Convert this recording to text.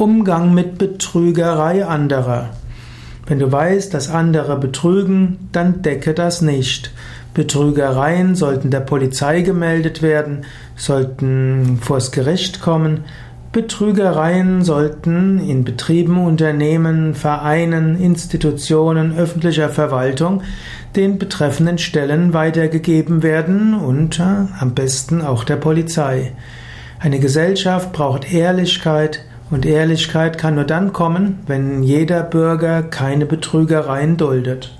Umgang mit Betrügerei anderer. Wenn du weißt, dass andere betrügen, dann decke das nicht. Betrügereien sollten der Polizei gemeldet werden, sollten vors Gericht kommen. Betrügereien sollten in Betrieben, Unternehmen, Vereinen, Institutionen, öffentlicher Verwaltung den betreffenden Stellen weitergegeben werden und äh, am besten auch der Polizei. Eine Gesellschaft braucht Ehrlichkeit, und Ehrlichkeit kann nur dann kommen, wenn jeder Bürger keine Betrügereien duldet.